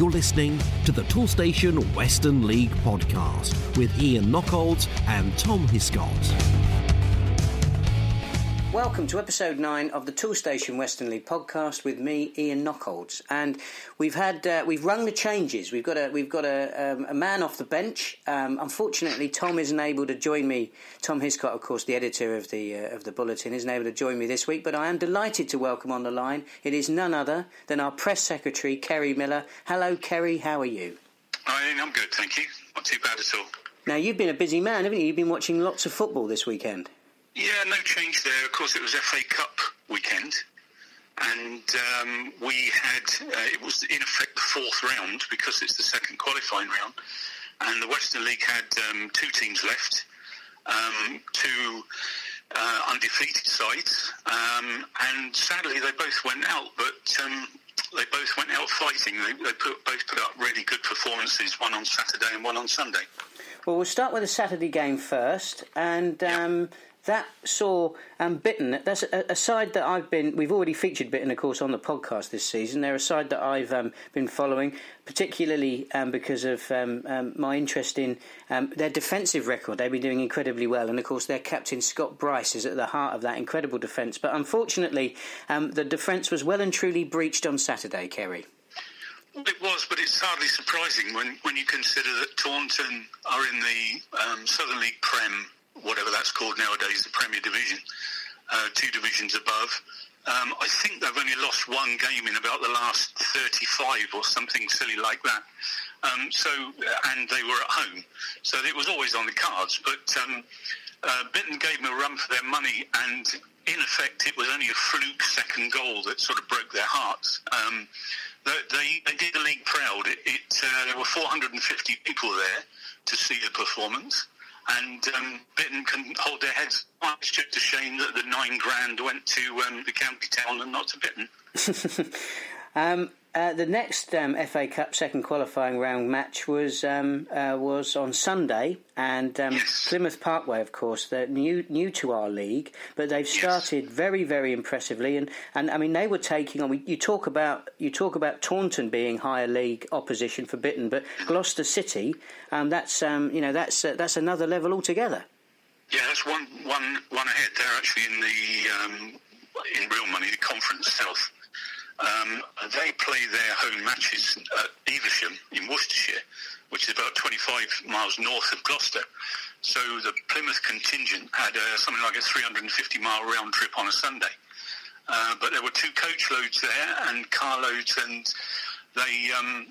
You're listening to the Toolstation Western League podcast with Ian Knockholds and Tom Hiscott. Welcome to episode nine of the Toolstation Western League podcast with me, Ian Knockholds, and we've had uh, we've rung the changes. We've got a we've got a, um, a man off the bench. Um, unfortunately, Tom isn't able to join me. Tom Hiscott, of course, the editor of the uh, of the bulletin, isn't able to join me this week. But I am delighted to welcome on the line. It is none other than our press secretary, Kerry Miller. Hello, Kerry. How are you? Hi, Ian. I'm good, thank you. Not too bad at all. Now you've been a busy man, haven't you? You've been watching lots of football this weekend. Yeah, no change there. Of course, it was FA Cup weekend, and um, we had uh, it was in effect the fourth round because it's the second qualifying round, and the Western League had um, two teams left, um, two uh, undefeated sides, um, and sadly they both went out, but. Um, they both went out fighting. They, they put, both put up really good performances, one on Saturday and one on Sunday. Well, we'll start with the Saturday game first, and um, that saw and Bitton. That's a, a, side that I've been. We've already featured Bitton, of course, on the podcast this season. They're a side that I've um, been following, particularly um, because of um, um, my interest in um, their defensive record. They've been doing incredibly well, and of course, their captain Scott Bryce is at the heart of that incredible defence. But unfortunately, the defence was well and truly breached on Saturday, Kerry. It was, but it's hardly surprising when, when you consider that Taunton are in the Southern League Prem whatever that's called nowadays, the Premier Division, uh, two divisions above. Um, I think they've only lost one game in about the last 35 or something silly like that. Um, so, and they were at home, so it was always on the cards. But um, uh, Bitton gave them a run for their money, and in effect, it was only a fluke second goal that sort of broke their hearts. Um, they, they, did the league proud. It, it uh, there were 450 people there to see the performance and um, Bitton can hold their heads. It's just a shame that the nine grand went to um, the county town and not to Bitton. um, uh, the next um, FA Cup second qualifying round match was um, uh, was on Sunday, and um, yes. Plymouth Parkway, of course, they're new new to our league, but they've started yes. very very impressively, and, and I mean they were taking on. You talk about you talk about Taunton being higher league opposition for Bitton, but Gloucester City, um, that's um, you know that's uh, that's another level altogether. Yeah, that's one one one ahead. They're actually in the um, in real money the Conference South. Um, they play their home matches at Evesham in Worcestershire, which is about 25 miles north of Gloucester. So the Plymouth contingent had uh, something like a 350 mile round trip on a Sunday. Uh, but there were two coach loads there and car loads, and they um,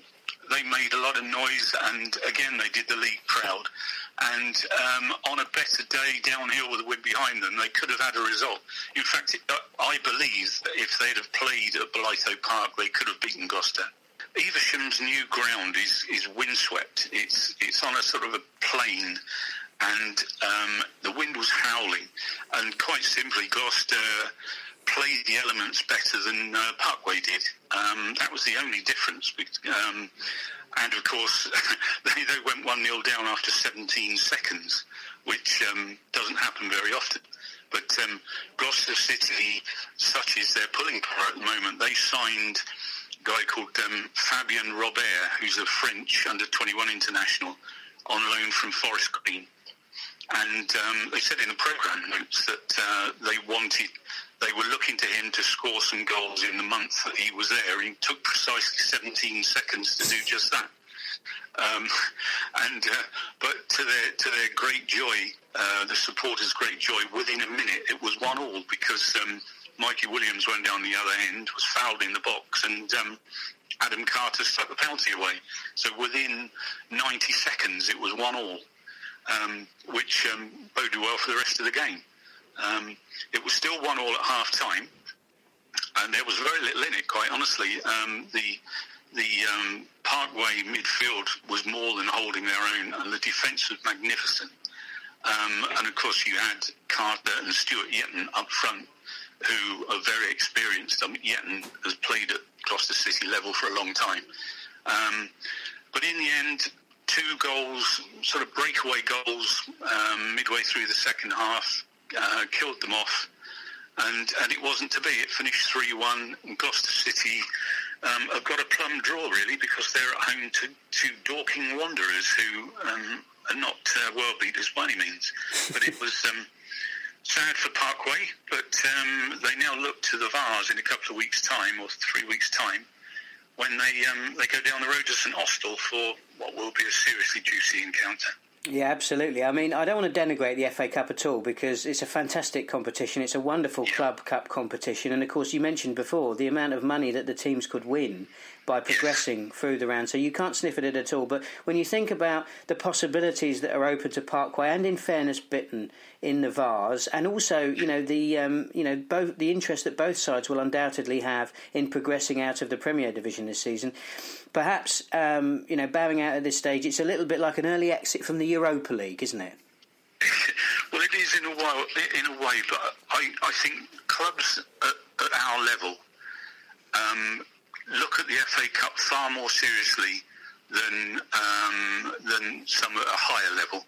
they made a lot of noise. And again, they did the league proud and um, on a better day downhill with the wind behind them, they could have had a result. In fact, it, uh, I believe that if they'd have played at Bolitho Park, they could have beaten Gloucester. Evesham's new ground is, is windswept. It's it's on a sort of a plain, and um, the wind was howling. And quite simply, Gloucester played the elements better than uh, Parkway did. Um, that was the only difference. Um, and of course, they, they went 1 0 down after 17 seconds, which um, doesn't happen very often. But um, Gloucester City, such is their pulling power at the moment, they signed a guy called um, Fabien Robert, who's a French under 21 international, on loan from Forest Green. And um, they said in the programme notes that uh, they wanted they were looking to him to score some goals in the month that he was there. He took precisely 17 seconds to do just that. Um, and uh, but to their to their great joy, uh, the supporters' great joy, within a minute it was one all because um, Mikey Williams went down the other end, was fouled in the box, and um, Adam Carter struck the penalty away. So within 90 seconds it was one all, um, which um, boded well for the rest of the game. Um, it was still one all at half time, and there was very little in it, quite honestly. Um, the the um, Parkway midfield was more than holding their own, and the defence was magnificent. Um, and of course, you had Carter and Stuart Yetton up front, who are very experienced. I mean, Yetton has played at Gloucester City level for a long time. Um, but in the end, two goals, sort of breakaway goals, um, midway through the second half, uh, killed them off. and and it wasn't to be. It finished three one. Gloucester City um, have got a plum draw really because they're at home to to Dorking Wanderers, who um, are not uh, world beaters by any means. But it was. Um, sad for Parkway, but um, they now look to the Vase in a couple of weeks' time or three weeks' time when they um, they go down the road to St Austell for what will be a seriously juicy encounter. Yeah, absolutely. I mean, I don't want to denigrate the FA Cup at all because it's a fantastic competition. It's a wonderful yeah. club cup competition, and of course, you mentioned before the amount of money that the teams could win by progressing through the round. So you can't sniff at it at all. But when you think about the possibilities that are open to Parkway, and in fairness, Bitton in the Vase, and also you know the um, you know both the interest that both sides will undoubtedly have in progressing out of the Premier Division this season perhaps um, you know bowing out at this stage, it's a little bit like an early exit from the Europa League, isn't it? well, it is in a way, in a way, but I, I think clubs at, at our level um, look at the FA Cup far more seriously than um, than some at a higher level.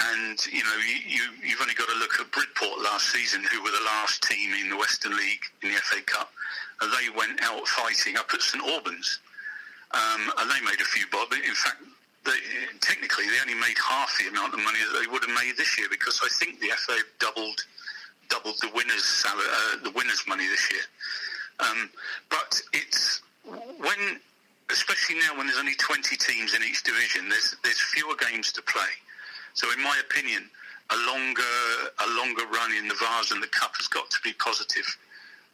And you know, you, you have only got to look at Bridport last season, who were the last team in the Western League in the FA Cup, and they went out fighting up at St Albans um, and they made a few bob. In fact, they, technically, they only made half the amount of money that they would have made this year because I think the FA doubled doubled the winners' uh, the winners' money this year. Um, but it's when, especially now, when there's only 20 teams in each division, there's there's fewer games to play. So, in my opinion, a longer a longer run in the Vase and the Cup has got to be positive.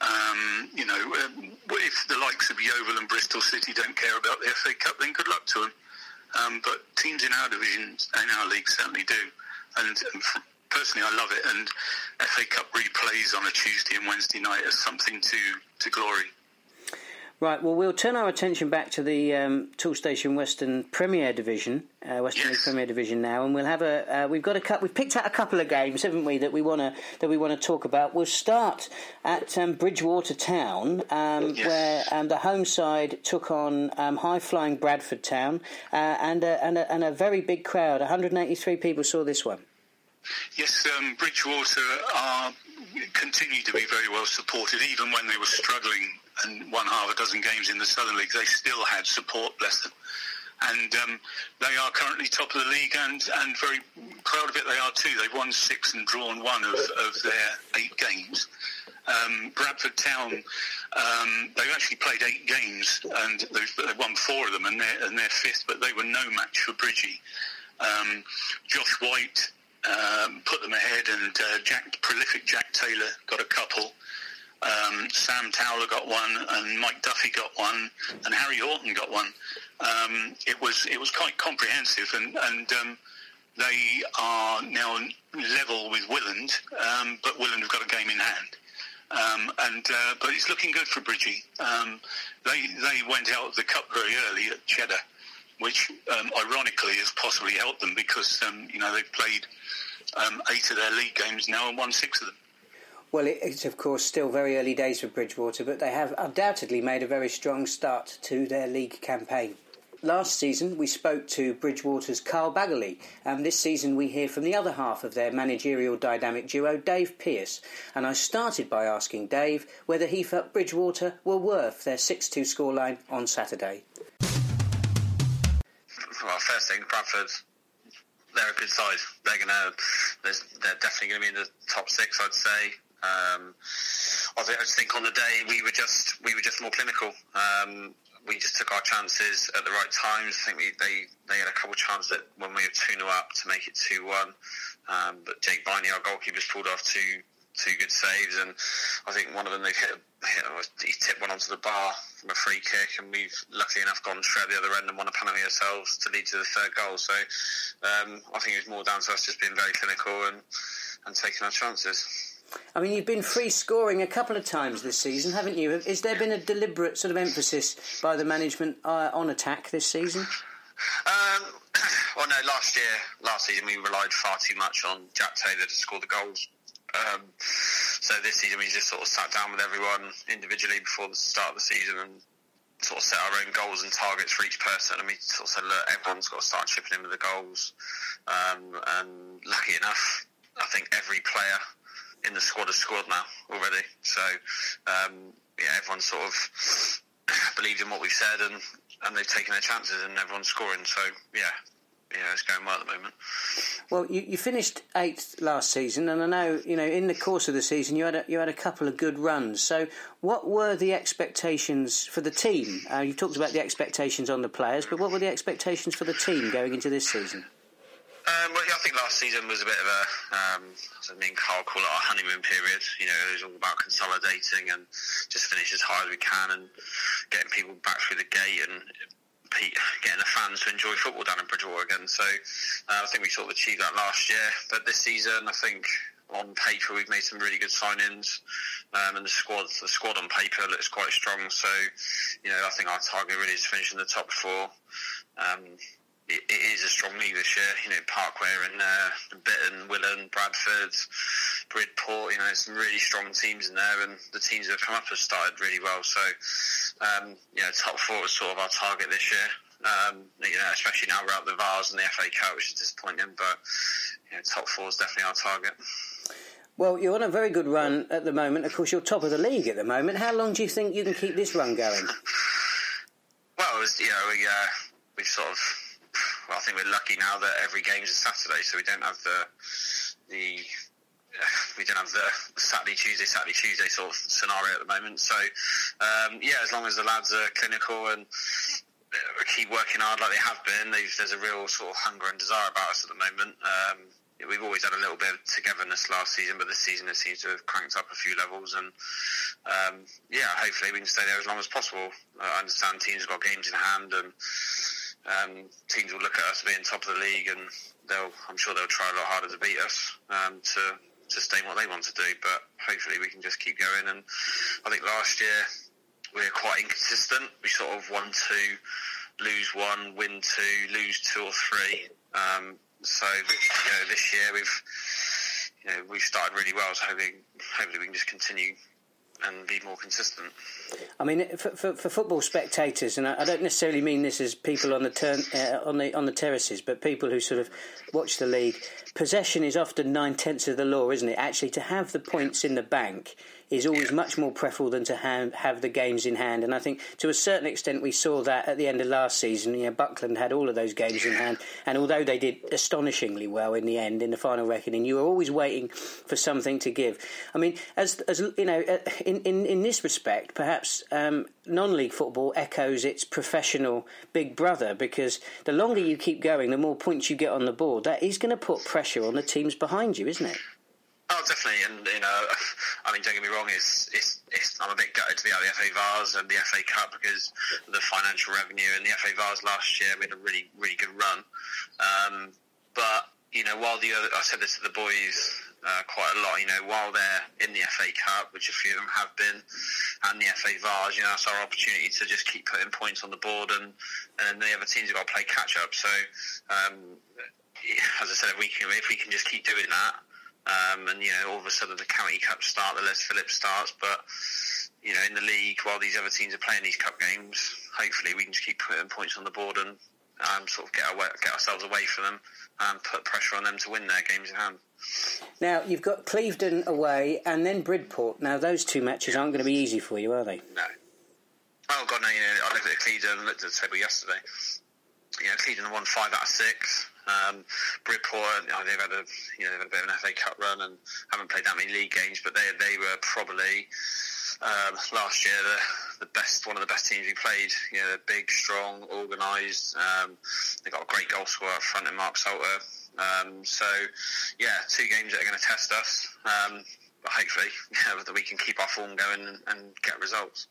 Um, you know, um, if the likes of Yeovil and Bristol City don't care about the FA Cup, then good luck to them. Um, but teams in our division, in our league, certainly do. And, and personally, I love it. And FA Cup replays on a Tuesday and Wednesday night as something to, to glory. Right, well, we'll turn our attention back to the um, Toolstation Western Premier Division, uh, Western yes. Premier Division now, and we'll have a. Uh, we've got a couple. We've picked out a couple of games, haven't we? That we want to that we want to talk about. We'll start at um, Bridgwater Town, um, yes. where um, the home side took on um, high flying Bradford Town, uh, and a, and, a, and a very big crowd. 183 people saw this one. Yes, um, Bridgwater are continue to be very well supported, even when they were struggling and won half a dozen games in the Southern League. They still had support, bless them. And um, they are currently top of the league and, and very proud of it they are too. They've won six and drawn one of, of their eight games. Um, Bradford Town, um, they've actually played eight games and they've, they've, won four of them and they're, and they're fifth, but they were no match for Bridgie. Um, Josh White um, put them ahead, and uh, Jack, prolific Jack Taylor got a couple. Um, Sam Towler got one, and Mike Duffy got one, and Harry Horton got one. Um, it was it was quite comprehensive, and and um, they are now level with Willand, um, but Willand have got a game in hand. Um, and uh, but it's looking good for Bridgie. They they went out of the cup very early at Cheddar, which um, ironically has possibly helped them because um, you know they've played um, eight of their league games now and won six of them. Well, it's of course still very early days for Bridgwater, but they have undoubtedly made a very strong start to their league campaign. Last season, we spoke to Bridgwater's Carl Baggerly, and this season we hear from the other half of their managerial dynamic duo, Dave Pearce. And I started by asking Dave whether he felt Bridgwater were worth their 6 2 scoreline on Saturday. Well, first thing, Bradford they're a good size. They're gonna, they're definitely going to be in the top six, I'd say. Um, I, just think on the day we were just we were just more clinical. Um, we just took our chances at the right times. I think we, they they had a couple of chances that when we were two 0 up to make it two one. Um, but Jake Biney, our goalkeeper's pulled off two two good saves, and I think one of them they hit, hit he tipped one onto the bar from a free kick, and we've luckily enough gone straight the other end and won a penalty ourselves to lead to the third goal. So um, I think it was more down to us just being very clinical and and taking our chances. I mean, you've been free scoring a couple of times this season, haven't you? Has there been a deliberate sort of emphasis by the management uh, on attack this season? Um, well, no. Last year, last season, we relied far too much on Jack Taylor to score the goals. Um, so this season we just sort of sat down with everyone individually before the start of the season and sort of set our own goals and targets for each person. And we sort of said, look, everyone's got to start chipping in with the goals. Um, and lucky enough, I think every player in the squad has scored now already. So um, yeah, everyone sort of believed in what we've said, and and they've taken their chances, and everyone's scoring. So yeah, yeah, it's going well at the moment. Well, you, you finished eighth last season, and I know you know in the course of the season you had a, you had a couple of good runs. So, what were the expectations for the team? Uh, you talked about the expectations on the players, but what were the expectations for the team going into this season? Um, well, yeah, I think last season was a bit of a, um, I mean, Carl call it our honeymoon period. You know, it was all about consolidating and just finish as high as we can and getting people back through the gate and getting the fans to enjoy football down in Bridgwater again. So uh, I think we sort of achieved that last year. But this season, I think on paper we've made some really good signings, um, and the squad the squad on paper looks quite strong. So you know, I think our target really is finishing the top four. Um, it, it is a strong league this year. You know, Parkway and uh, Bitton, Willand, Bradford, Bridport. You know, some really strong teams in there, and the teams that have come up have started really well. So, um, you know, top four is sort of our target this year. Um, you know, especially now we're out the Vase and the FA Cup, which is disappointing, but you know, top four is definitely our target. Well, you're on a very good run at the moment. Of course, you're top of the league at the moment. How long do you think you can keep this run going? Well, was, you know, we uh, we sort of well, I think we're lucky now that every game is a Saturday, so we don't have the the we don't have the Saturday, Tuesday, Saturday, Tuesday sort of scenario at the moment. So, um, yeah, as long as the lads are clinical and uh, keep working hard like they have been, there's a real sort of hunger and desire about us at the moment. Um, we've always had a little bit of togetherness last season, but this season it seems to have cranked up a few levels. And um, yeah, hopefully we can stay there as long as possible. I understand teams have got games in hand and um, teams will look at us being top of the league, and they'll I'm sure they'll try a lot harder to beat us um, to sustain what they want to do. But hopefully, we can just keep going. And I think last year we were quite inconsistent. We sort of won two, lose one, win two, lose two or three. Um, so you know, this year we've you know we've started really well. So hopefully, hopefully we can just continue and be more consistent. I mean, for, for, for football spectators, and I, I, don't necessarily mean this as people on the turn uh, on the on the terraces, but people who sort of watch the league. Possession is often nine tenths of the law, isn't it? Actually, to have the points in the bank is always much more preferable than to have, have the games in hand. And I think to a certain extent we saw that at the end of last season. You know, Buckland had all of those games in hand, and although they did astonishingly well in the end in the final reckoning, you were always waiting for something to give. I mean, as as you know, uh, in in, in this respect, perhaps um, non-league football echoes its professional big brother because the longer you keep going, the more points you get on the board. That is going to put pressure on the teams behind you, isn't it? Oh, definitely, and you know, I mean, don't get me wrong. It's, it's, it's I'm a bit gutted to be out of the FA Vase and the FA Cup because the financial revenue and the FA Vase last year had a really, really good run. Um, but you know, while the other, I said this to the boys uh, quite a lot. You know, while they're in the FA Cup, which a few of them have been, and the FA Vase, you know, that's our opportunity to just keep putting points on the board, and and the other teams have got to play catch up. So, um, as I said, if we can if we can just keep doing that um, and you know, all of a sudden the county cup start, the Les Phillips starts, but you know, in the league, while these other teams are playing these cup games, hopefully we can just keep putting points on the board and um, sort of get, our, get ourselves away from them and put pressure on them to win their games in hand. Now you've got Clevedon away and then Bridport. Now those two matches aren't going to be easy for you, are they? No. Oh god, no! You know, I looked at Clevedon and looked at the table yesterday. You know, Clevedon won five out of six. Um, Bridport, you know, they've had a you know they've had a bit of an FA Cup run and haven't played that many league games, but they they were probably um, last year the the best one of the best teams we played. You know, they're big, strong, organised. Um, they've got a great goal scorer up front in Mark Salter. Um, so yeah, two games that are going to test us. Um, but hopefully, yeah, that we can keep our form going and, and get results.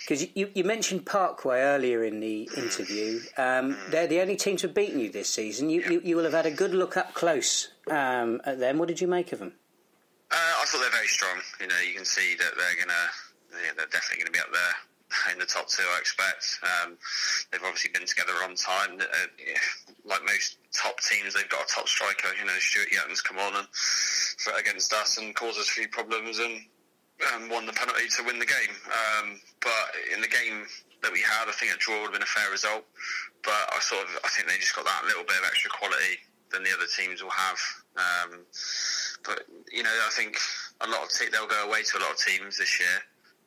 Because you, you mentioned Parkway earlier in the interview. Um, they're the only team to have beaten you this season. You, you, you, will have had a good look up close um, at them. What did you make of them? Uh, I thought they're very strong. You know, you can see that they're gonna, yeah, they're definitely going to be up there in the top two. I expect. Um, they've obviously been together on time. Uh, like most top teams, they've got a top striker. You know, Stuart Yetton's come on and fought against us and caused us a few problems and um, won the penalty to win the game. Um, but in the game that we had, I think a draw would have been a fair result. But I sort of, I think they just got that little bit of extra quality than the other teams will have. Um, but you know, I think a lot of te- they'll go away to a lot of teams this year,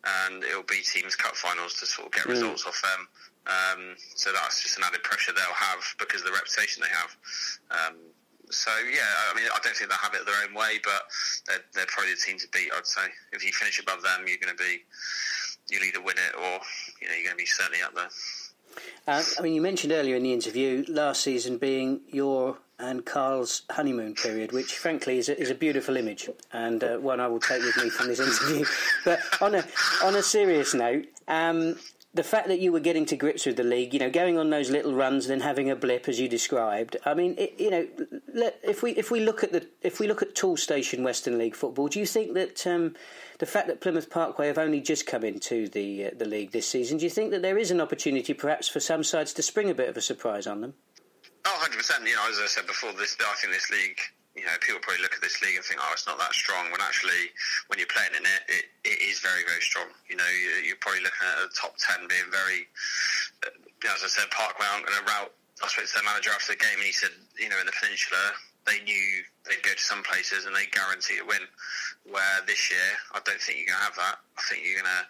and it'll be teams cup finals to sort of get mm. results off them. Um, so that's just an added pressure they'll have because of the reputation they have. Um, so yeah, I mean, I don't think they'll have it their own way, but they're, they're probably the team to beat. I'd say if you finish above them, you're going to be you'll either win it or you know you're going to be certainly up there. Uh, I mean, you mentioned earlier in the interview last season being your and Carl's honeymoon period, which frankly is a, is a beautiful image and uh, one I will take with me from this interview. but on a on a serious note, um, the fact that you were getting to grips with the league, you know, going on those little runs, then having a blip as you described. I mean, it, you know, let, if we if we look at the if we look at Toolstation Western League football, do you think that um, the fact that Plymouth Parkway have only just come into the uh, the league this season, do you think that there is an opportunity, perhaps, for some sides to spring a bit of a surprise on them? Oh, 100 percent. You know, as I said before, this I think this league you know, people probably look at this league and think, oh, it's not that strong. When actually, when you're playing in it, it, it is very, very strong. You know, you're probably looking at the top 10 being very, uh, as I said, Parkway aren't going to route. I spoke to their manager after the game and he said, you know, in the Peninsula, they knew they'd go to some places and they guarantee a win. Where this year, I don't think you're going to have that. I think you're going to,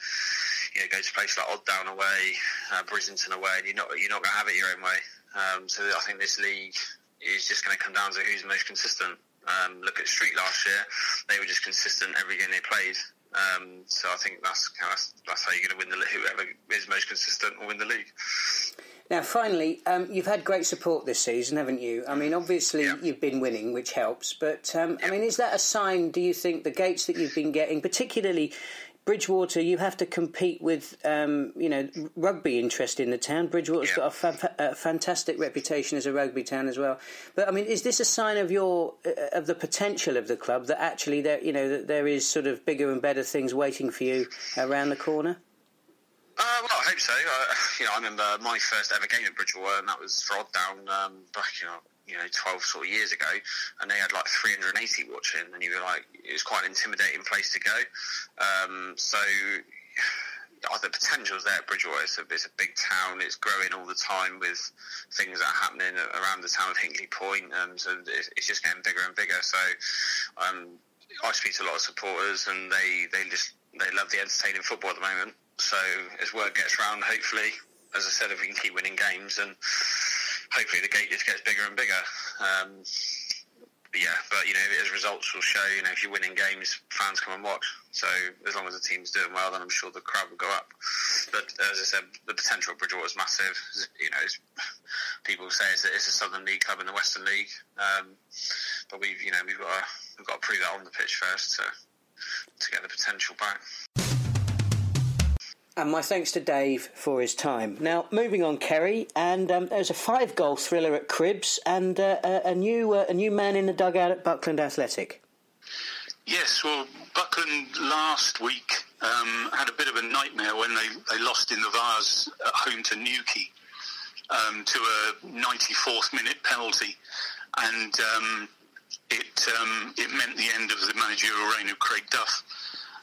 you know, go to places like Odd Down away, uh, Brislington away, and you're not you're not going to have it your own way. Um, so I think this league is just going to come down to who's most consistent. Um, look at Street last year; they were just consistent every game they played. Um, so I think that's, that's that's how you're going to win the league. whoever is most consistent will win the league. Now, finally, um, you've had great support this season, haven't you? I mean, obviously yeah. you've been winning, which helps. But um, yeah. I mean, is that a sign? Do you think the gates that you've been getting, particularly Bridgwater, you have to compete with, um, you know, rugby interest in the town. Bridgwater's yeah. got a, fa- a, fantastic reputation as a rugby town as well. But I mean, is this a sign of your uh, of the potential of the club that actually there, you know, that there is sort of bigger and better things waiting for you around the corner? Uh, well, I hope so. Uh, you know, I remember my first ever game at Bridgwater, and that was for Odd Down um, back, you know, you know, 12 sort of years ago, and they had like 380 watching, and you were like, it was quite an intimidating place to go. Um, so the potential's there at Bridgwater. It's a, it's a, big town. It's growing all the time with things that are happening around the town of Hinkley Point. Um, so it's, it's, just getting bigger and bigger. So um, I speak to a lot of supporters, and they, they just they love the entertaining football at the moment. So as word gets around, hopefully, as I said, if we can keep winning games and hopefully the gate just gets bigger and bigger. Um, yeah, but you know, as results will show, you know, if you're winning games, fans come and watch. So as long as the team's doing well, then I'm sure the crowd will go up. But as I said, the potential of Bridgwater is massive. You know, people say it's a, it's a Southern League club in the Western League, um, but we've you know we've got to, we've got to prove that on the pitch first to to get the potential back. And my thanks to Dave for his time. Now, moving on, Kerry, and um, there's a five-goal thriller at Cribbs and uh, a, a, new uh, a new man in the dugout at Buckland Athletic. Yes, well, Buckland last week um, had a bit of a nightmare when they, they lost in the Vase at home to Newquay um, to a 94th minute penalty, and um, it um, it meant the end of the managerial reign of Craig Duff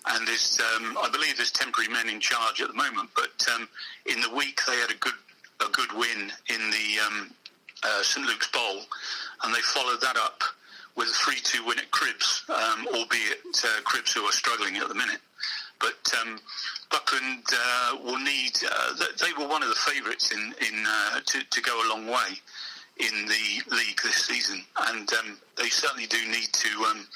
and there's, um, I believe there's temporary men in charge at the moment. But um, in the week they had a good a good win in the um, uh, St Luke's Bowl, and they followed that up with a three-two win at Cribbs, um, albeit uh, Cribbs who are struggling at the minute. But um, Buckland uh, will need. Uh, they were one of the favourites in in uh, to, to go a long way in the league this season, and um, they certainly do need to um,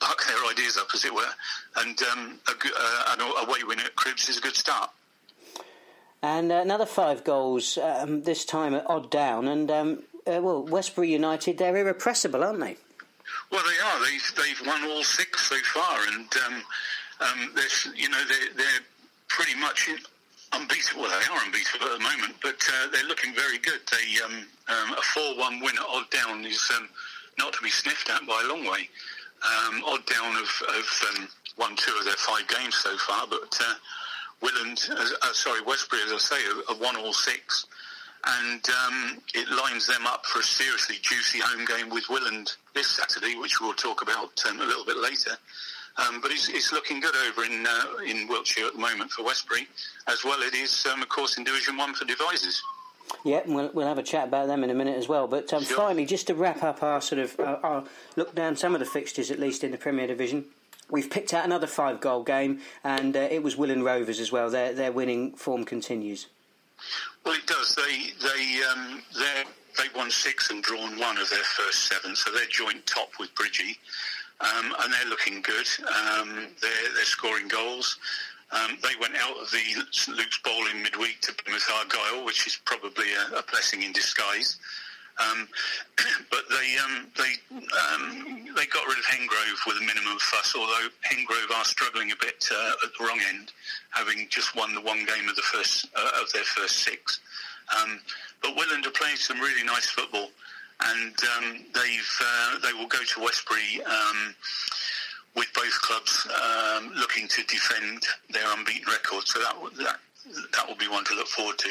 buck their ideas up, as it were. And um, a, uh, away win at Cribbs is a good start. And uh, another five goals um, this time at Odd Down, and um, uh, well, Westbury United they're irrepressible, aren't they? Well, they are. They've, they've won all six so far, and um, um, you know they're, they're pretty much unbeatable. Well, they are unbeatable at the moment, but uh, they're looking very good. They um, um, a four-one win at Odd Down is um, not to be sniffed at by a long way. Um, Odd Down have, have um, won two of their five games so far, but uh, Willand, uh, sorry, Westbury, as I say, have won all six, and um, it lines them up for a seriously juicy home game with Willand this Saturday, which we'll talk about a little bit later. Um, but it's, it's, looking good over in uh, in Wiltshire at the moment for Westbury, as well it is, um, of course, in Division One for Devizes. Yeah, we'll, we'll have a chat about them in a minute as well. But um, sure. finally, just to wrap up our sort of our, our look down some of the fixtures, at least in the Premier Division. we've picked out another five goal game, and uh, it was Willand Rovers as well. Their their winning form continues. Well, it does. They they um, they won six and drawn one of their first seven, so they're joint top with Bridgie, um, and they're looking good. Um, they're they're scoring goals. Um, they went out of the Luke's Bowl in midweek to Plymouth Argyle, which is probably a, a blessing in disguise. Um, but they um, they um, they got rid of Hengrove with a minimum fuss. Although Hengrove are struggling a bit uh, at the wrong end, having just won the one game of the first uh, of their first six. Um, but Willand are playing some really nice football, and um, they've uh, they will go to Westbury um, with both clubs looking to defend their unbeaten record. So that that that will be one to look forward to.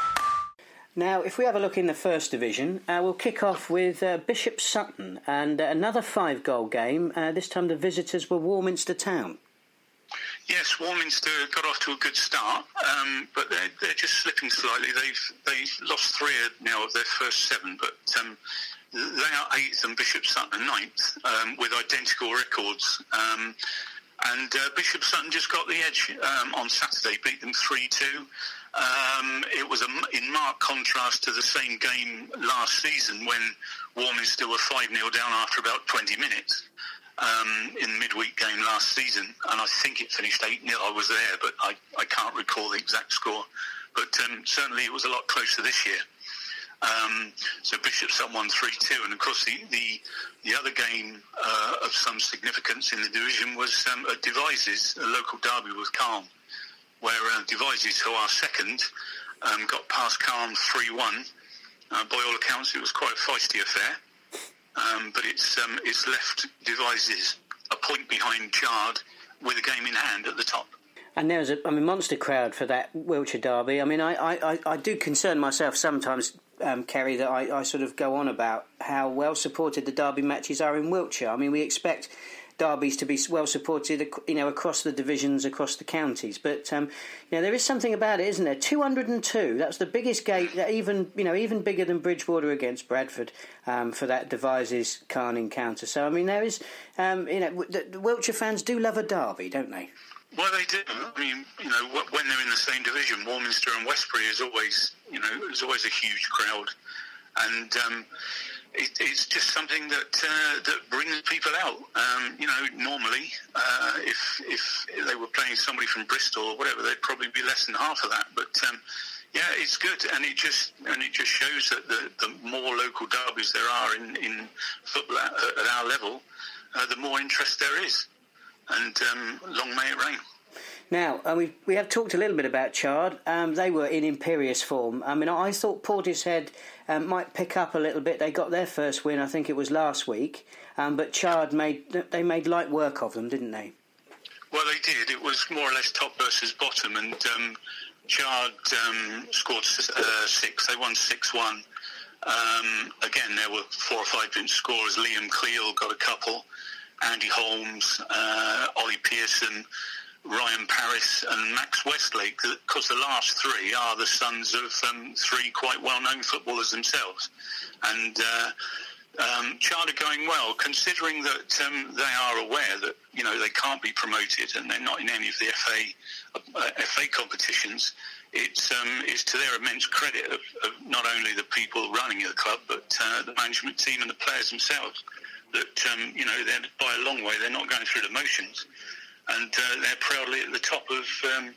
Now, if we have a look in the First Division, uh, we'll kick off with uh, Bishop Sutton and uh, another five goal game. Uh, this time the visitors were Warminster Town. Yes, Warminster got off to a good start, um, but they're, they're, just slipping slightly. They've they lost three now of their first seven, but um, they are eighth and Bishop Sutton ninth um, with identical records. Um, and uh, Bishop Sutton just got the edge um, on Saturday, beat them 3 2. Um, it was a, in marked contrast to the same game last season when Warminster were 5 0 down after about 20 minutes um, in the midweek game last season. And I think it finished 8 0. I was there, but I, I can't recall the exact score. But um, certainly it was a lot closer this year. Um, so Bishop Sutton won 3 2. And of course, the, the, the other game uh, of some significance in the division was um, at Devizes, a local derby with Calne where uh, Devizes, who are second, um, got past Calne 3 1. Uh, by all accounts, it was quite a feisty affair. Um, but it's um, it's left Devizes a point behind Chard with a game in hand at the top. And there was a I mean, monster crowd for that Wiltshire derby. I mean, I, I, I do concern myself sometimes, um, Kerry, that I, I sort of go on about how well supported the derby matches are in Wiltshire. I mean, we expect derbies to be well supported, you know, across the divisions, across the counties. But um, you know, there is something about it, isn't there? Two hundred and two. That's the biggest gate, even you know, even bigger than Bridgwater against Bradford um, for that Devizes Calne encounter. So I mean, there is, um, you know, the, the Wiltshire fans do love a derby, don't they? Well, they do. I mean, you know, when they're in the same division, Warminster and Westbury is always, you know, there's always a huge crowd, and um, it, it's just something that uh, that brings people out. Um, you know, normally, uh, if if they were playing somebody from Bristol or whatever, they'd probably be less than half of that. But um, yeah, it's good, and it just and it just shows that the, the more local derbies there are in, in football at, at our level, uh, the more interest there is. And um, long may it rain. Now, uh, we we have talked a little bit about Chard. Um, they were in imperious form. I mean, I thought Portishead um, might pick up a little bit. They got their first win, I think it was last week, um, but Chard made they made light work of them, didn't they? Well, they did. It was more or less top versus bottom, and um, Chard um, scored uh, six. They won six one. Um, again, there were four or five different scorers. Liam Cleal got a couple. Andy Holmes, uh, Ollie Pearson. Ryan Paris and Max Westlake, because the last three are the sons of um, three quite well-known footballers themselves. And uh, um, going well, considering that um, they are aware that you know they can't be promoted and they're not in any of the FA uh, FA competitions. It's um, to their immense credit of, of, not only the people running the club but uh, the management team and the players themselves that um, you know they're by a long way they're not going through the motions and uh, they're proudly at the top of um,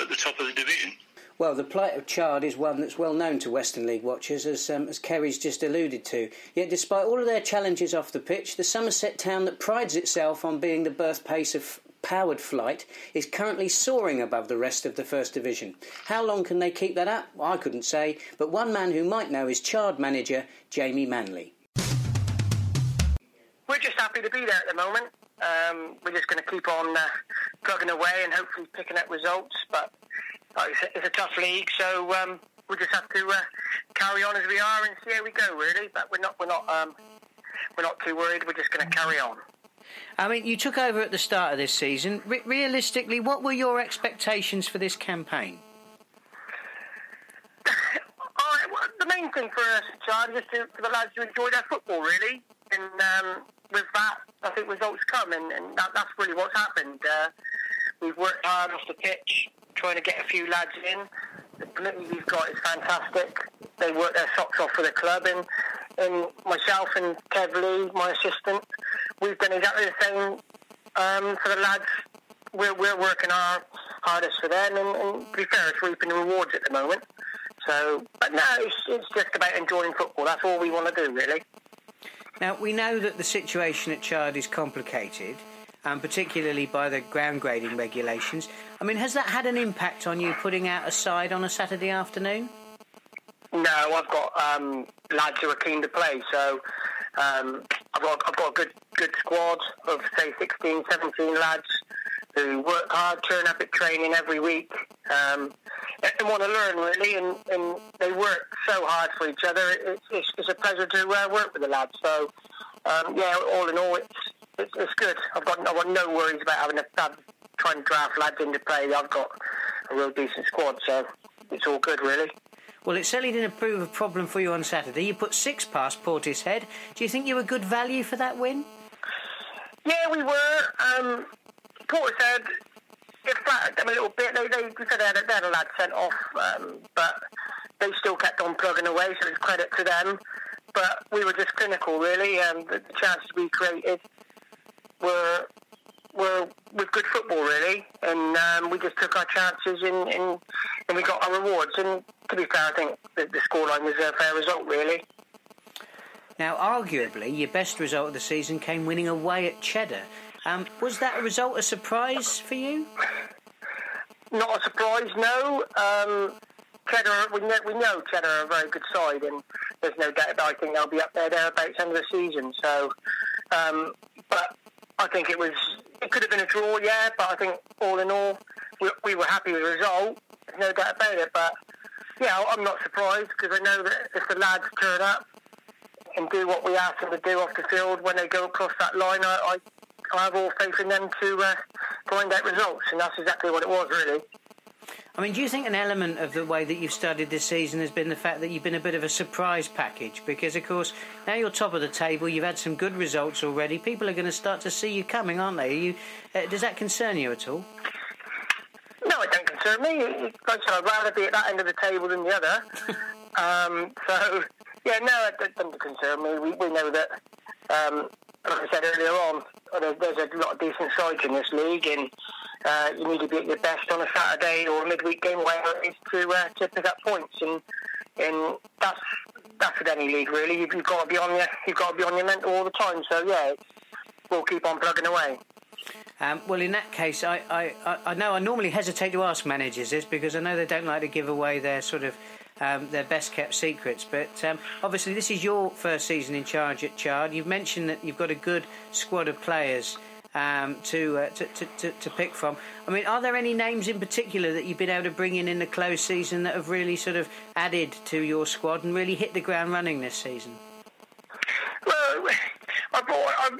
at the top of the division. Well, the plight of Chard is one that's well known to Western League watchers, as, um, as Kerry's just alluded to. Yet, despite all of their challenges off the pitch, the Somerset town that prides itself on being the birthplace of powered flight is currently soaring above the rest of the First Division. How long can they keep that up? I couldn't say, but one man who might know is Chard manager Jamie Manley. We're just happy to be there at the moment Um, we're just going to keep on uh, plugging away and hopefully picking up results. But like it's, a, it's a tough league, so um, we just have to uh, carry on as we are and see how we go. Really, but we're not we're not um, we're not too worried. We're just going to carry on. I mean, you took over at the start of this season. Re- realistically, what were your expectations for this campaign? well, the main thing for us, Charlie, is to, for the lads to enjoy their football, really. And um, with that, I think results come, and, and that, that's really what's happened. Uh, we've worked hard off the pitch, trying to get a few lads in. The committee we've got is fantastic. They work their socks off for the club, and, and myself and Kev Lee, my assistant, we've done exactly the same um, for the lads. We're, we're working our hardest for them, and, and to be fair, it's reaping the rewards at the moment. So, but no, it's, it's just about enjoying football. That's all we want to do, really. Now, we know that the situation at Chard is complicated, um, particularly by the ground grading regulations. I mean, has that had an impact on you putting out a side on a Saturday afternoon? No, I've got um, lads who are keen to play, so um, I've got I've got a good good squad of say 16, 17 lads who work hard, turn up at training every week, um, and want to learn really, and, and they work so hard for each other. It's, it's, it's a pleasure to uh, work with the lads. So um, yeah, all in all, it's, it's, it's good. I've got I've got no worries about having to have, trying to draft lads into play. I've got a real decent squad, so it's all good really. Well, it certainly didn't prove a problem for you on Saturday. You put six past Portishead. Do you think you were good value for that win? Yeah, we were. Um, Portishead, it flattered them a little bit. They, they, said they had, a, they had a lad sent off, um, but they still kept on plugging away, so it's credit to them. But we were just clinical, really, and the, the chances we created were were with good football, really, and um, we just took our chances and, and, and we got our rewards. And to be fair, I think the, the scoreline was a fair result, really. Now, arguably, your best result of the season came winning away at Cheddar. Um, was that a result a surprise for you? Not a surprise, no. Um, Cheddar, we know, we know Cheddar are a very good side, and there's no doubt that I think they'll be up there thereabouts end of the season. So, um, but I think it was it could have been a draw, yeah. But I think all in all, we, we were happy with the result. There's no doubt about it. But yeah, I'm not surprised because I know that if the lads turn up and do what we ask them to do off the field when they go across that line, I, I, I have all faith in them to uh, find out results, and that's exactly what it was, really. I mean, do you think an element of the way that you've started this season has been the fact that you've been a bit of a surprise package? Because, of course, now you're top of the table, you've had some good results already. People are going to start to see you coming, aren't they? You, uh, does that concern you at all? No, it don't concern me. Like I I'd rather be at that end of the table than the other. um, so, yeah, no, it doesn't concern me. We, we know that, um, like I said earlier on, there's, a lot of decent sides in this league, and uh, you need to be at your best on a Saturday or a midweek game, where it is to uh, to pick up points, and and that's that's with any league really. You've, you've got to be on your you've got to be on your mental all the time. So yeah, we'll keep on plugging away. Um, well, in that case, I, I, I know I normally hesitate to ask managers this because I know they don't like to give away their sort of um, their best kept secrets. But um, obviously, this is your first season in charge at Chard. You've mentioned that you've got a good squad of players um, to, uh, to, to, to, pick from. I mean, are there any names in particular that you've been able to bring in in the close season that have really sort of added to your squad and really hit the ground running this season? Well, I, brought, I,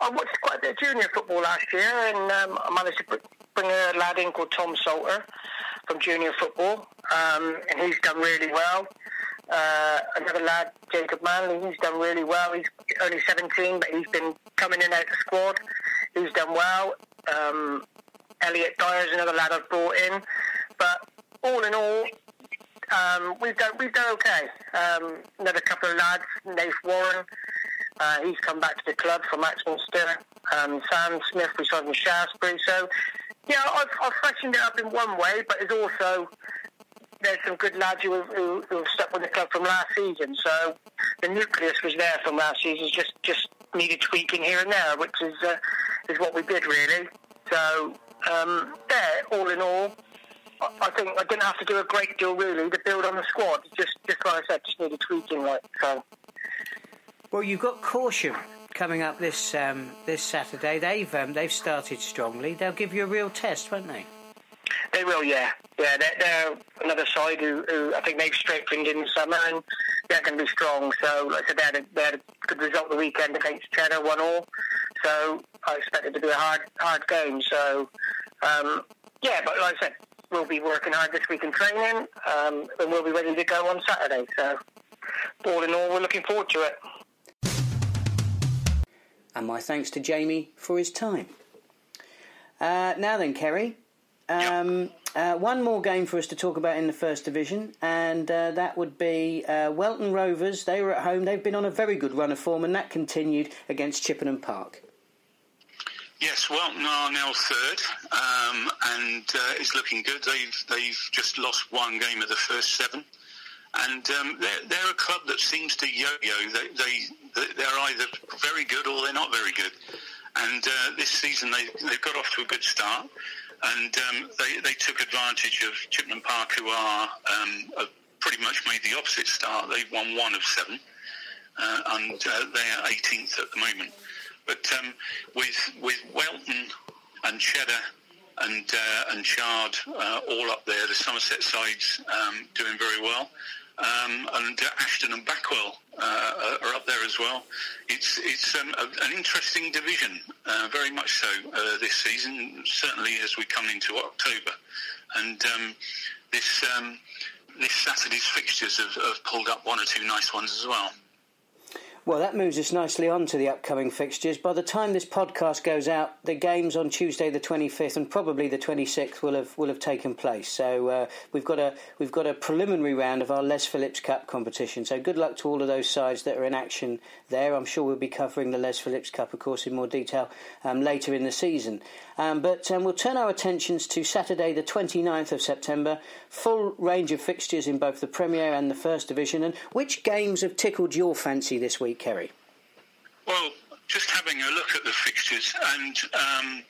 I watched quite a bit of junior football last year, and um, I managed to bring a lad in called Tom Salter from junior football, um, and he's done really well. Uh, another lad, Jacob Manley, he's done really well. He's only 17, but he's been coming in out the squad. He's done well. Um, Elliot Dyer's another lad I've brought in. But all in all, um, we've done we've done okay. Um, another couple of lads, Nath Warren, uh, he's come back to the club from Axminster. Um, Sam Smith, we saw from Shaftesbury. So, yeah, I've, I've freshened it up in one way, but there's also there's some good lads who have, who, who stuck with the club from last season. So the nucleus was there from last season. Just just needed tweaking here and there, which is uh, is what we did really. So um, yeah, all in all, I, I think I didn't have to do a great deal really to build on the squad. Just just like I said, just needed tweaking, like so. Well, you've got Caution coming up this um, this Saturday. They've um, they've started strongly. They'll give you a real test, won't they? They will, yeah. Yeah, they're, they're another side who, who I think they've strengthened in the summer and they're going to be strong. So, like I said, they had, a, they had a good result the weekend against Cheddar, one all. So, I expect it to be a hard hard game. So, um, yeah, but like I said, we'll be working hard this week in training um, and we'll be ready to go on Saturday. So, all in all, we're looking forward to it. And my thanks to Jamie for his time. Uh, now then, Kerry, um, uh, one more game for us to talk about in the First Division, and uh, that would be uh, Welton Rovers. They were at home. They've been on a very good run of form, and that continued against Chippenham Park. Yes, Welton are now third, um, and uh, it's looking good. They've they've just lost one game of the first seven, and um, they're, they're a club that seems to yo-yo. They, they they're either very good or they're not very good. And uh, this season they they've got off to a good start, and um, they they took advantage of Chippenham Park, who are um, pretty much made the opposite start. They've won one of seven, uh, and uh, they're 18th at the moment. But um, with with Welton and Cheddar and uh, and Chard uh, all up there, the Somerset sides um, doing very well. Um, and uh, Ashton and Backwell uh, are up there as well. It's it's um, a, an interesting division, uh, very much so uh, this season. Certainly as we come into October, and um, this um, this Saturday's fixtures have, have pulled up one or two nice ones as well. Well, that moves us nicely on to the upcoming fixtures. By the time this podcast goes out, the games on Tuesday the 25th and probably the 26th will have will have taken place. So uh, we've got a we've got a preliminary round of our Les Phillips Cup competition. So good luck to all of those sides that are in action there. I'm sure we'll be covering the Les Phillips Cup, of course, in more detail um, later in the season. Um, but um, we'll turn our attentions to Saturday the 29th of September. Full range of fixtures in both the Premier and the First Division. And which games have tickled your fancy this week? Kerry? Well, just having a look at the fixtures, and um,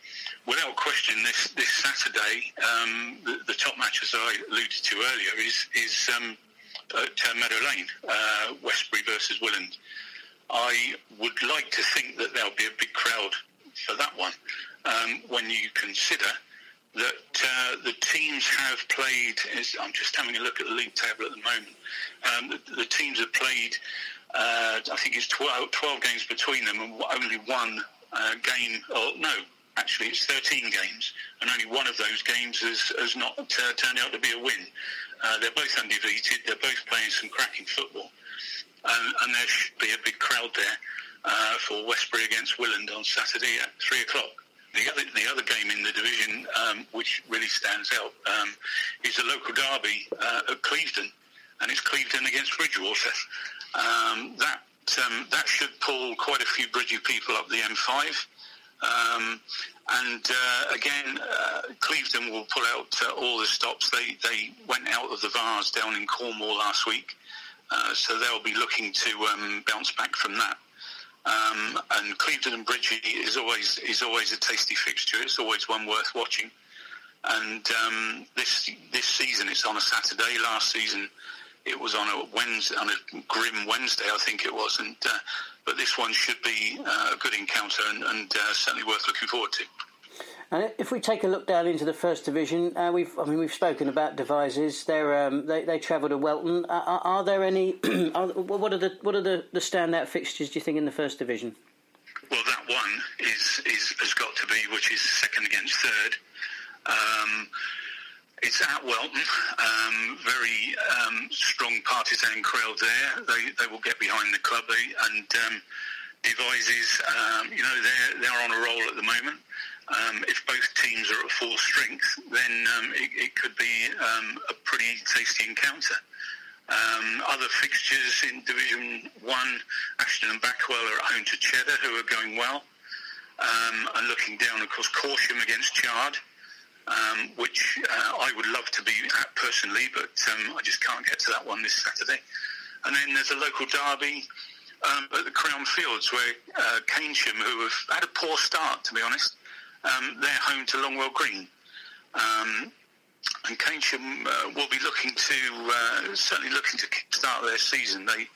without question, this this Saturday, um, the, the, top match, as I alluded to earlier, is is um, at uh, Meadow Lane, uh, Westbury versus Willand. I would like to think that there'll be a big crowd for that one. Um, when you consider that uh, the teams have played, I'm just having a look at the league table at the moment. Um, the, the, teams have played uh, I think it's 12, 12, games between them, and only one uh, game, or no, actually it's 13 games, and only one of those games has, has not uh, turned out to be a win. Uh, they're both undefeated, they're both playing some cracking football, um, and there should be a big crowd there uh, for Westbury against Willand on Saturday at 3 o'clock. The other, the other game in the division, um, which really stands out, um, is the local derby uh, at Clevedon, and it's Clevedon against Bridgwater. Um, that um, that should pull quite a few Bridgie people up the M5. Um, and uh, again, uh, Clevedon will pull out uh, all the stops. They they went out of the Vase down in Cornwall last week, uh, so they'll be looking to um, bounce back from that. Um, and Clevedon and Bridgie is always is always a tasty fixture. It's always one worth watching. And um, this this season, it's on a Saturday. Last season, it was on a Wednesday, on a grim Wednesday, I think it was. And uh, but this one should be uh, a good encounter and, and uh, certainly worth looking forward to. And if we take a look down into the first division, uh, we've I mean we've spoken about. They're um, they they travel to Welton. Are, are there any? are, what are the what are the, the standout fixtures? Do you think in the first division? Well, that one is is has got to be which is second against third. Um, it's at Welton. Um, very um, strong partisan crowd there. They they will get behind the club. They, and um, Devizes, um, you know, they're they're on a roll at the moment. Um, if both teams are at full strength, then um, it, it, could be um, a pretty tasty encounter. other fixtures in Division One, Ashton and Backwell are at home to Cheddar, who are going well. and looking down, of course, Corsham against Chard um, which uh, I would love to be at personally, but um, I just can't get to that one this Saturday. And then there's a local derby um, at the Crown Fields where uh, Keynsham, who have had a poor start, to be honest, um, they're home to Longwell Green. Um, and Keynsham uh, will be looking to, uh, certainly looking to start their season. They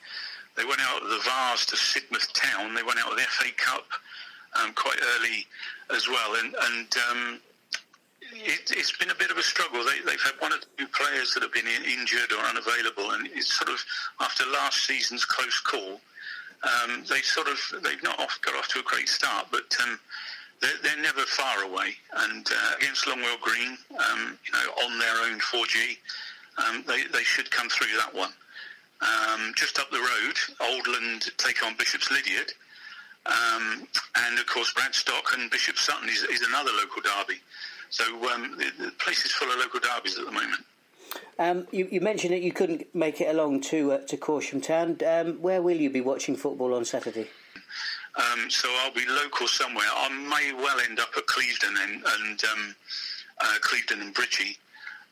They went out of the Vase to Sidmouth Town. They went out of the FA Cup um, quite early as well, and and um, it, has been a bit of a struggle. They, have had one or two players that have been injured or unavailable, and it's sort of after last season's close call, um, they sort of they've not off, got off to a great start, but. Um, they're, they're, never far away, and uh, against Longwell Green, um, you know, on their own 4G, um, they, they should come through that one. Um, just up the road, Oldland take on Bishop's Lydeard, um, and of course Radstock and Bishop Sutton is, is another local derby. So um, the, the, place is full of local derbies at the moment. Um, you, you, mentioned that you couldn't make it along to uh, to Corsham Town. Um, where will you be watching football on Saturday? Um, so I'll be local somewhere. I may well end up at Clevedon and, and um, uh, Clevedon and Bridgie.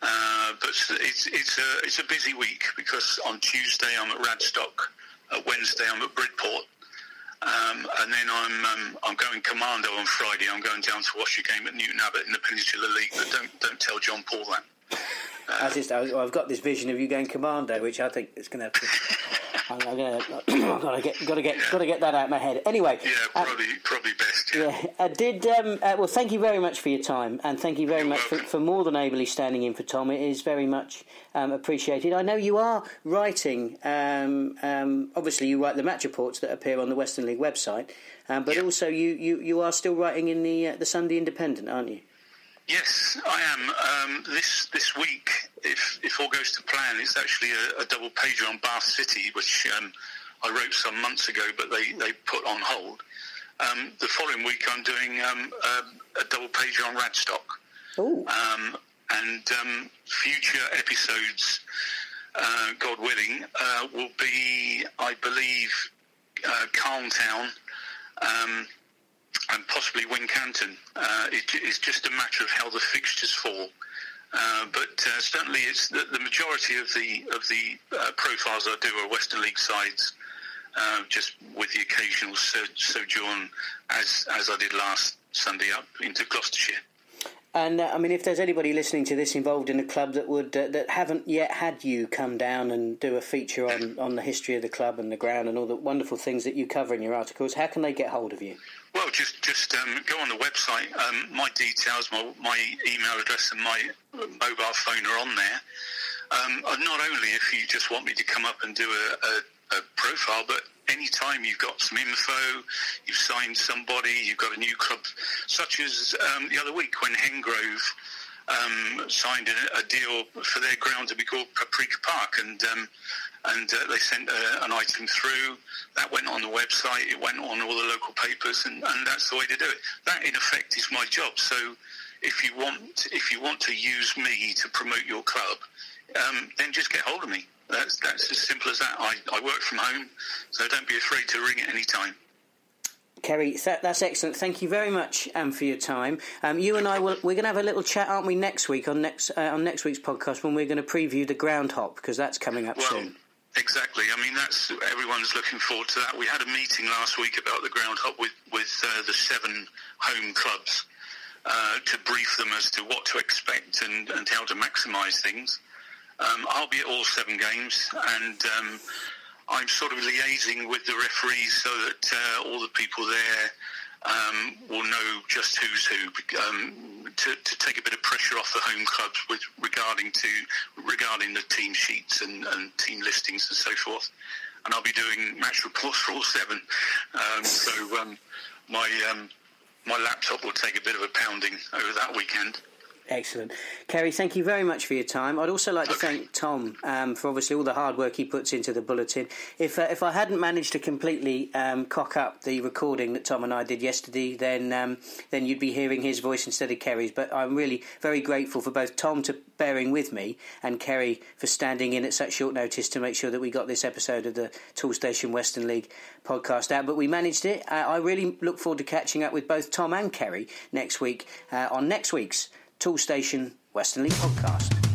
Uh, but it's it's a it's a busy week because on Tuesday I'm at Radstock, at Wednesday I'm at Bridport, um, and then I'm um, I'm going commando on Friday. I'm going down to watch a game at Newton Abbot in the Peninsula League. But don't don't tell John Paul that. Uh, I've got this vision of you going commando, which I think is going to. I'm gonna, I've got to get, got to get, yeah. got to get that out of my head. Anyway, yeah, uh, probably, uh, probably best. Yeah. yeah. Uh, did um, uh, well. Thank you very much for your time, and thank you very You're much for, for, more than ably standing in for Tom. It is very much um, appreciated. I know you are writing. Um, um obviously, you write the match reports that appear on the Western League website, um, but also you, you, you are still writing in the uh, the Sunday Independent, aren't you? Yes, I am. Um, this this week, if if all goes to plan, it's actually a, a double pager on Bath City, which um, I wrote some months ago, but they, they put on hold. Um, the following week, I'm doing um, a, a, double pager on Radstock. Um, and um, future episodes, uh, God willing, uh, will be, I believe, uh, Calne Town and possibly Wincanton. Uh, it, it's just a matter of how the fixtures fall. Uh, but uh, certainly, it's the, the, majority of the of the uh, profiles I do are Western League sides, uh, just with the occasional sojourn, as as I did last Sunday up into Gloucestershire. And uh, I mean, if there's anybody listening to this involved in a club that would uh, that haven't yet had you come down and do a feature on, on the history of the club and the ground and all the wonderful things that you cover in your articles, how can they get hold of you? Well, just just um, go on the website. Um, my details, my, my email address, and my mobile phone are on there. Um, not only if you just want me to come up and do a, a, a profile, but anytime you've got some info, you've signed somebody, you've got a new club, such as um, the other week when Hengrove um, signed a, a, deal for their ground to be called Paprika Park, and um, and uh, they sent uh, an item through that went on the website, it went on all the local papers, and, and that's the way to do it. That in effect is my job. So if you want if you want to use me to promote your club, um, then just get hold of me. That's that's as simple as that. I, I work from home, so don't be afraid to ring at any time. Kerry, that's excellent. Thank you very much um, for your time. Um, you and I will, we're going to have a little chat, aren't we, next week on next uh, on next week's podcast when we're going to preview the ground hop because that's coming up well, soon. Exactly. I mean, that's everyone's looking forward to that. We had a meeting last week about the ground hop with with uh, the seven home clubs uh, to brief them as to what to expect and, and how to maximise things. Um, I'll be at all seven games, and um, I'm sort of liaising with the referees so that uh, all the people there um, will know just who's who um, to, to, take a bit of pressure off the home clubs with regarding to regarding the team sheets and, and team listings and so forth. And I'll be doing match reports for all seven. Um, so um, my my laptop will take a bit of a pounding over that weekend. Excellent. Kerry, thank you very much for your time. I'd also like to thank Tom um, for obviously all the hard work he puts into the bulletin. If uh, if I hadn't managed to completely um, cock up the recording that Tom and I did yesterday, then um, then you'd be hearing his voice instead of Kerry's. But I'm really very grateful for both Tom to bearing with me and Kerry for standing in at such short notice to make sure that we got this episode of the Toolstation Western League podcast out. But we managed it. Uh, I really look forward to catching up with both Tom and Kerry next week uh, on next week's Toolstation Western League podcast.